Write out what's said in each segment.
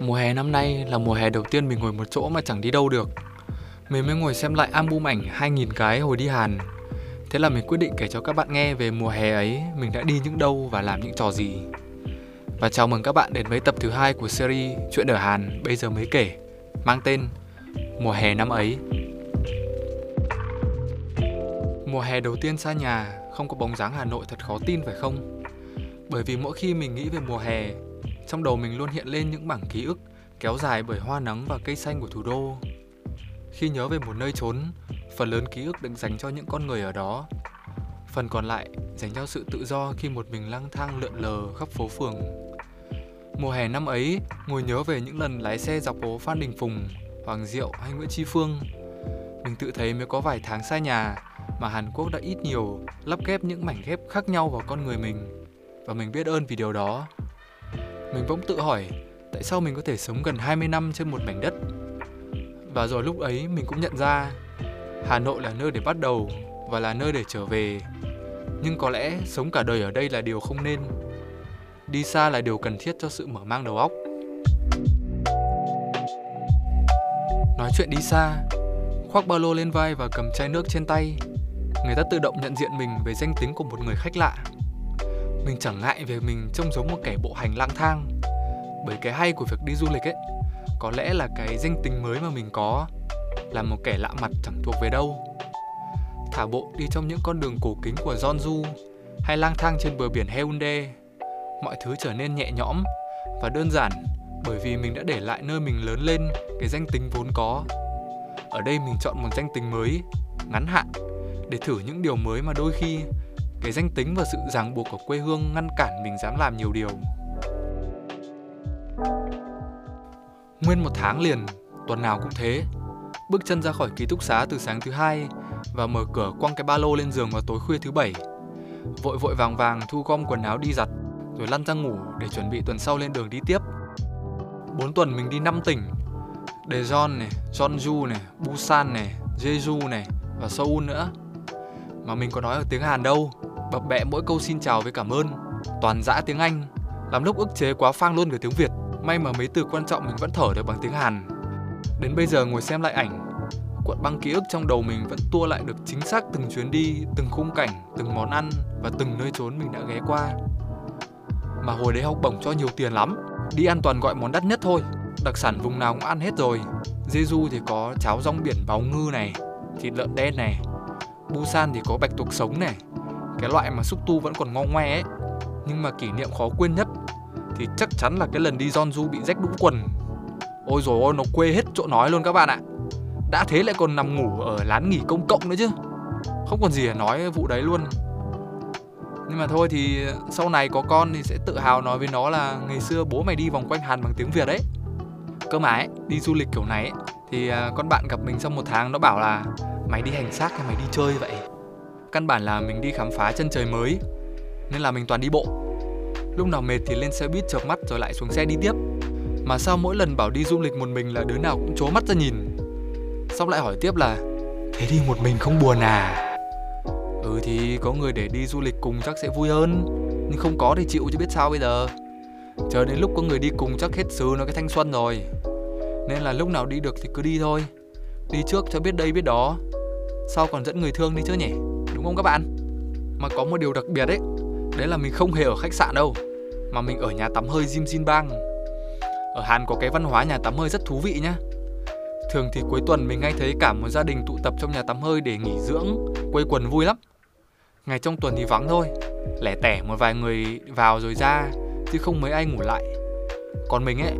Mùa hè năm nay là mùa hè đầu tiên mình ngồi một chỗ mà chẳng đi đâu được. Mình mới ngồi xem lại album ảnh 2000 cái hồi đi Hàn. Thế là mình quyết định kể cho các bạn nghe về mùa hè ấy mình đã đi những đâu và làm những trò gì. Và chào mừng các bạn đến với tập thứ hai của series Chuyện ở Hàn bây giờ mới kể, mang tên Mùa hè năm ấy. Mùa hè đầu tiên xa nhà, không có bóng dáng Hà Nội thật khó tin phải không? Bởi vì mỗi khi mình nghĩ về mùa hè, trong đầu mình luôn hiện lên những bảng ký ức kéo dài bởi hoa nắng và cây xanh của thủ đô. Khi nhớ về một nơi trốn, phần lớn ký ức được dành cho những con người ở đó. Phần còn lại dành cho sự tự do khi một mình lang thang lượn lờ khắp phố phường. Mùa hè năm ấy, ngồi nhớ về những lần lái xe dọc phố Phan Đình Phùng, Hoàng Diệu hay Nguyễn Tri Phương. Mình tự thấy mới có vài tháng xa nhà mà Hàn Quốc đã ít nhiều lắp ghép những mảnh ghép khác nhau vào con người mình và mình biết ơn vì điều đó. Mình bỗng tự hỏi tại sao mình có thể sống gần 20 năm trên một mảnh đất. Và rồi lúc ấy mình cũng nhận ra Hà Nội là nơi để bắt đầu và là nơi để trở về. Nhưng có lẽ sống cả đời ở đây là điều không nên. Đi xa là điều cần thiết cho sự mở mang đầu óc. Nói chuyện đi xa, khoác ba lô lên vai và cầm chai nước trên tay, người ta tự động nhận diện mình về danh tính của một người khách lạ mình chẳng ngại về mình trông giống một kẻ bộ hành lang thang. Bởi cái hay của việc đi du lịch ấy, có lẽ là cái danh tính mới mà mình có, là một kẻ lạ mặt chẳng thuộc về đâu. Thả bộ đi trong những con đường cổ kính của Jeonju hay lang thang trên bờ biển Haeundae mọi thứ trở nên nhẹ nhõm và đơn giản bởi vì mình đã để lại nơi mình lớn lên cái danh tính vốn có. Ở đây mình chọn một danh tính mới, ngắn hạn, để thử những điều mới mà đôi khi cái danh tính và sự ràng buộc của quê hương ngăn cản mình dám làm nhiều điều. Nguyên một tháng liền tuần nào cũng thế bước chân ra khỏi ký túc xá từ sáng thứ hai và mở cửa quăng cái ba lô lên giường vào tối khuya thứ bảy. Vội vội vàng vàng thu gom quần áo đi giặt rồi lăn ra ngủ để chuẩn bị tuần sau lên đường đi tiếp. Bốn tuần mình đi 5 tỉnh Daejeon này, Jeonju này, Busan này, Jeju này và Seoul nữa. Mà mình có nói ở tiếng Hàn đâu bập bẹ mỗi câu xin chào với cảm ơn. Toàn dã tiếng Anh. Làm lúc ức chế quá phang luôn cả tiếng Việt. May mà mấy từ quan trọng mình vẫn thở được bằng tiếng Hàn. Đến bây giờ ngồi xem lại ảnh. Cuộn băng ký ức trong đầu mình vẫn tua lại được chính xác từng chuyến đi, từng khung cảnh, từng món ăn và từng nơi trốn mình đã ghé qua. Mà hồi đấy học bổng cho nhiều tiền lắm. Đi ăn toàn gọi món đắt nhất thôi. Đặc sản vùng nào cũng ăn hết rồi. Jeju thì có cháo rong biển bào ngư này, thịt lợn đen này, Busan thì có bạch tuộc sống này cái loại mà xúc tu vẫn còn ngon ngoe ấy. Nhưng mà kỷ niệm khó quên nhất thì chắc chắn là cái lần đi Jeonju bị rách đũng quần. Ôi rồi ôi nó quê hết chỗ nói luôn các bạn ạ. Đã thế lại còn nằm ngủ ở lán nghỉ công cộng nữa chứ. Không còn gì để nói vụ đấy luôn. Nhưng mà thôi thì sau này có con thì sẽ tự hào nói với nó là ngày xưa bố mày đi vòng quanh Hàn bằng tiếng Việt đấy cơ mà ấy đi du lịch kiểu này ấy, thì à, con bạn gặp mình sau một tháng nó bảo là mày đi hành xác hay mày đi chơi vậy? Căn bản là mình đi khám phá chân trời mới, nên là mình toàn đi bộ. Lúc nào mệt thì lên xe buýt chợp mắt rồi lại xuống xe đi tiếp. Mà sao mỗi lần bảo đi du lịch một mình là đứa nào cũng trố mắt ra nhìn. Xong lại hỏi tiếp là, thế đi một mình không buồn à? Ừ thì có người để đi du lịch cùng chắc sẽ vui hơn, nhưng không có thì chịu chứ biết sao bây giờ. Chờ đến lúc có người đi cùng chắc hết sứ nó cái thanh xuân rồi. Nên là lúc nào đi được thì cứ đi thôi. Đi trước cho biết đây biết đó. Sau còn dẫn người thương đi chứ nhỉ? Đúng không các bạn? Mà có một điều đặc biệt ấy, đấy là mình không hề ở khách sạn đâu, mà mình ở nhà tắm hơi Jim Jin Bang. Ở Hàn có cái văn hóa nhà tắm hơi rất thú vị nhá. Thường thì cuối tuần mình ngay thấy cả một gia đình tụ tập trong nhà tắm hơi để nghỉ dưỡng, quây quần vui lắm. Ngày trong tuần thì vắng thôi, lẻ tẻ một vài người vào rồi ra, chứ không mấy ai ngủ lại. Còn mình ấy,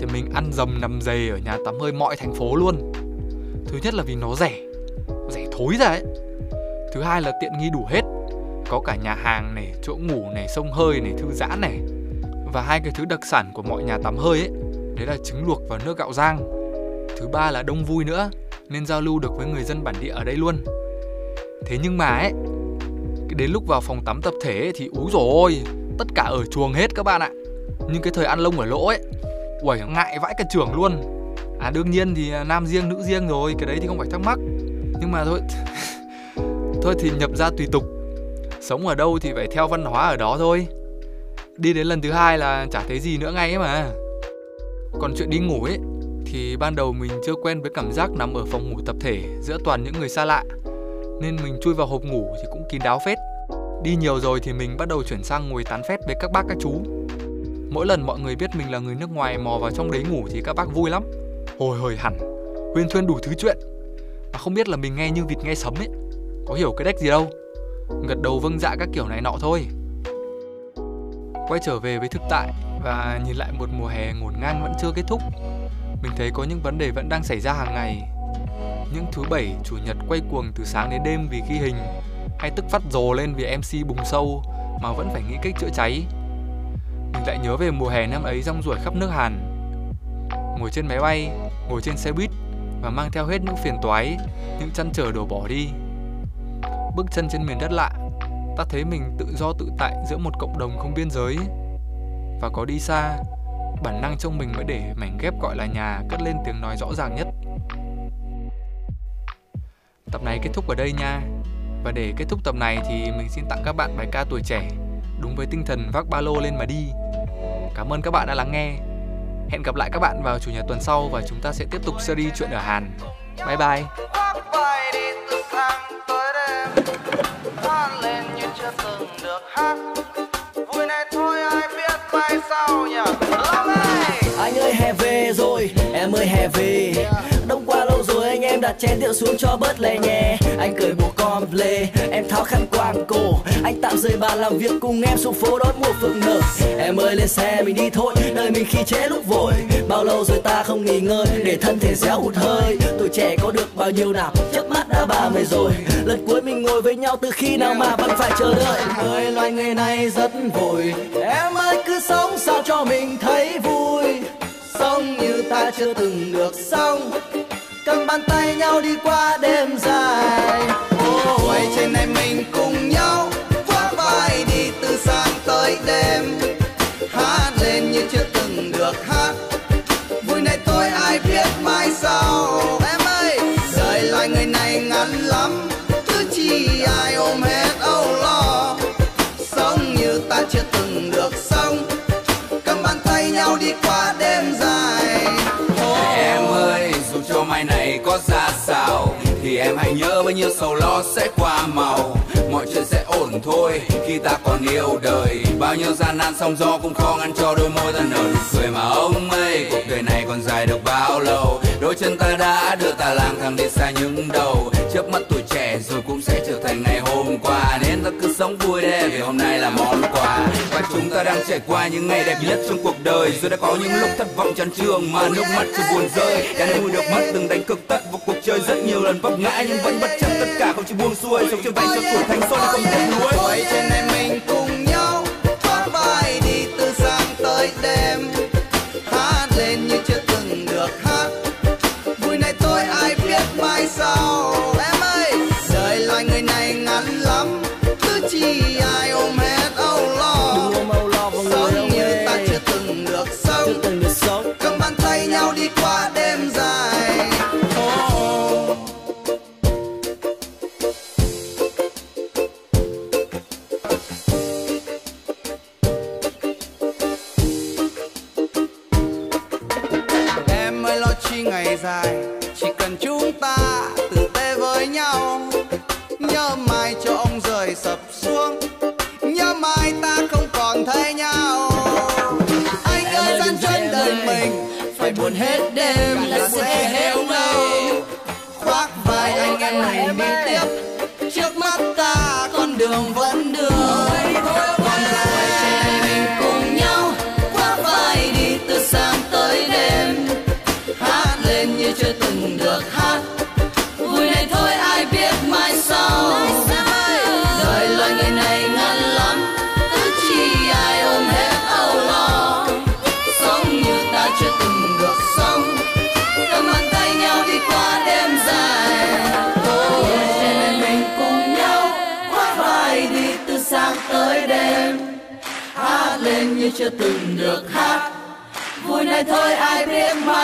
thì mình ăn dầm nằm dày ở nhà tắm hơi mọi thành phố luôn. Thứ nhất là vì nó rẻ rẻ thối ra ấy thứ hai là tiện nghi đủ hết. Có cả nhà hàng này chỗ ngủ này sông hơi này thư giãn này. Và hai cái thứ đặc sản của mọi nhà tắm hơi ấy đấy là trứng luộc và nước gạo rang. Thứ ba là đông vui nữa nên giao lưu được với người dân bản địa ở đây luôn. Thế nhưng mà ấy đến lúc vào phòng tắm tập thể ấy, thì úi rồi tất cả ở chuồng hết các bạn ạ. Nhưng cái thời ăn lông ở lỗ ấy uầy ngại vãi cả trưởng luôn. À đương nhiên thì à, nam riêng nữ riêng rồi cái đấy thì không phải thắc mắc. Nhưng mà thôi thôi thì nhập ra tùy tục sống ở đâu thì phải theo văn hóa ở đó thôi đi đến lần thứ hai là chả thấy gì nữa ngay ấy mà Còn chuyện đi ngủ ấy thì ban đầu mình chưa quen với cảm giác nằm ở phòng ngủ tập thể giữa toàn những người xa lạ nên mình chui vào hộp ngủ thì cũng kín đáo phết. Đi nhiều rồi thì mình bắt đầu chuyển sang ngồi tán phét với các bác các chú. Mỗi lần mọi người biết mình là người nước ngoài mò vào trong đấy ngủ thì các bác vui lắm. Hồi hồi hẳn, huyên thuyên đủ thứ chuyện. Mà không biết là mình nghe như vịt nghe sấm ấy. Có hiểu cái đếch gì đâu. Gật đầu vâng dạ các kiểu này nọ thôi. Quay trở về với thực tại và nhìn lại một mùa hè ngổn ngang vẫn chưa kết thúc. Mình thấy có những vấn đề vẫn đang xảy ra hàng ngày những thứ bảy chủ nhật quay cuồng từ sáng đến đêm vì ghi hình hay tức phát rồ lên vì MC bùng sâu mà vẫn phải nghĩ cách chữa cháy. Mình lại nhớ về mùa hè năm ấy rong ruổi khắp nước Hàn. Ngồi trên máy bay, ngồi trên xe buýt và mang theo hết những phiền toái, những chăn trở đổ bỏ đi. Bước chân trên miền đất lạ, ta thấy mình tự do tự tại giữa một cộng đồng không biên giới. Và có đi xa, bản năng trong mình mới để mảnh ghép gọi là nhà cất lên tiếng nói rõ ràng nhất. Tập này kết thúc ở đây nha. Và để kết thúc tập này thì mình xin tặng các bạn bài ca tuổi trẻ đúng với tinh thần vác ba lô lên mà đi. Cảm ơn các bạn đã lắng nghe. Hẹn gặp lại các bạn vào chủ nhật tuần sau và chúng ta sẽ tiếp tục series chuyện ở Hàn. Bye bye. Anh ơi hè về rồi, em ơi hè về. Đông đặt chén rượu xuống cho bớt lè nhè. Anh cười bộ con lê, em tháo khăn quàng cổ. Anh tạm rời bàn làm việc cùng em xuống phố đón mùa phượng nở. Em ơi lên xe mình đi thôi, đời mình khi chế lúc vội. Bao lâu rồi ta không nghỉ ngơi, để thân thể réo hụt hơi. Tuổi trẻ có được bao nhiêu nào, chớp mắt đã ba mươi rồi. Lần cuối mình ngồi với nhau từ khi nào mà vẫn phải chờ đợi. Ơi loài người này rất vội. Em ơi cứ sống sao cho mình thấy vui. Sống như ta chưa từng được sống cầm bàn tay nhau đi qua đêm dài. Oh. trên này mình cùng nhau khoác vai đi từ sáng tới đêm. Hát lên như chưa từng được hát. Vui này tôi ai biết mai sau. Em ơi đời loài người này ngắn lắm. Cứ chi ai ôm hết âu lo. Sống như ta chưa từng được sống. Cầm bàn tay nhau đi qua đêm dài mai này có ra sao? Thì em hãy nhớ bao nhiêu sầu lo sẽ qua màu. Mọi chuyện sẽ ổn thôi, khi ta còn yêu đời. Bao nhiêu gian nan sóng gió cũng khó ngăn cho đôi môi ta nở nụ cười mà ông ơi, cuộc đời này còn dài được bao lâu? Đôi chân ta đã đưa ta lang thang đi xa những đầu. Chớp mắt tuổi trẻ rồi cũng sẽ trở thành ngày hôm qua. Nên ta cứ sống vui đi vì hôm nay đang trải qua những ngày đẹp nhất trong cuộc đời. Rồi đã có những lúc thất vọng chán trường mà nước mắt chưa buồn rơi. Đã vui được mất, từng đánh cực tất vào cuộc chơi rất nhiều lần vấp ngã, nhưng vẫn bất chấp tất cả không chịu buông xuôi. Sống trên vai cho tuổi thanh xuân không tiếc nuối. Quay trên này mình cũng được sống cầm bàn tay nhau đi qua đêm dài oh. em ơi, lo chi ngày dài, chỉ cần chúng ta ta con chưa từng được hát vui này thôi ai biết mà.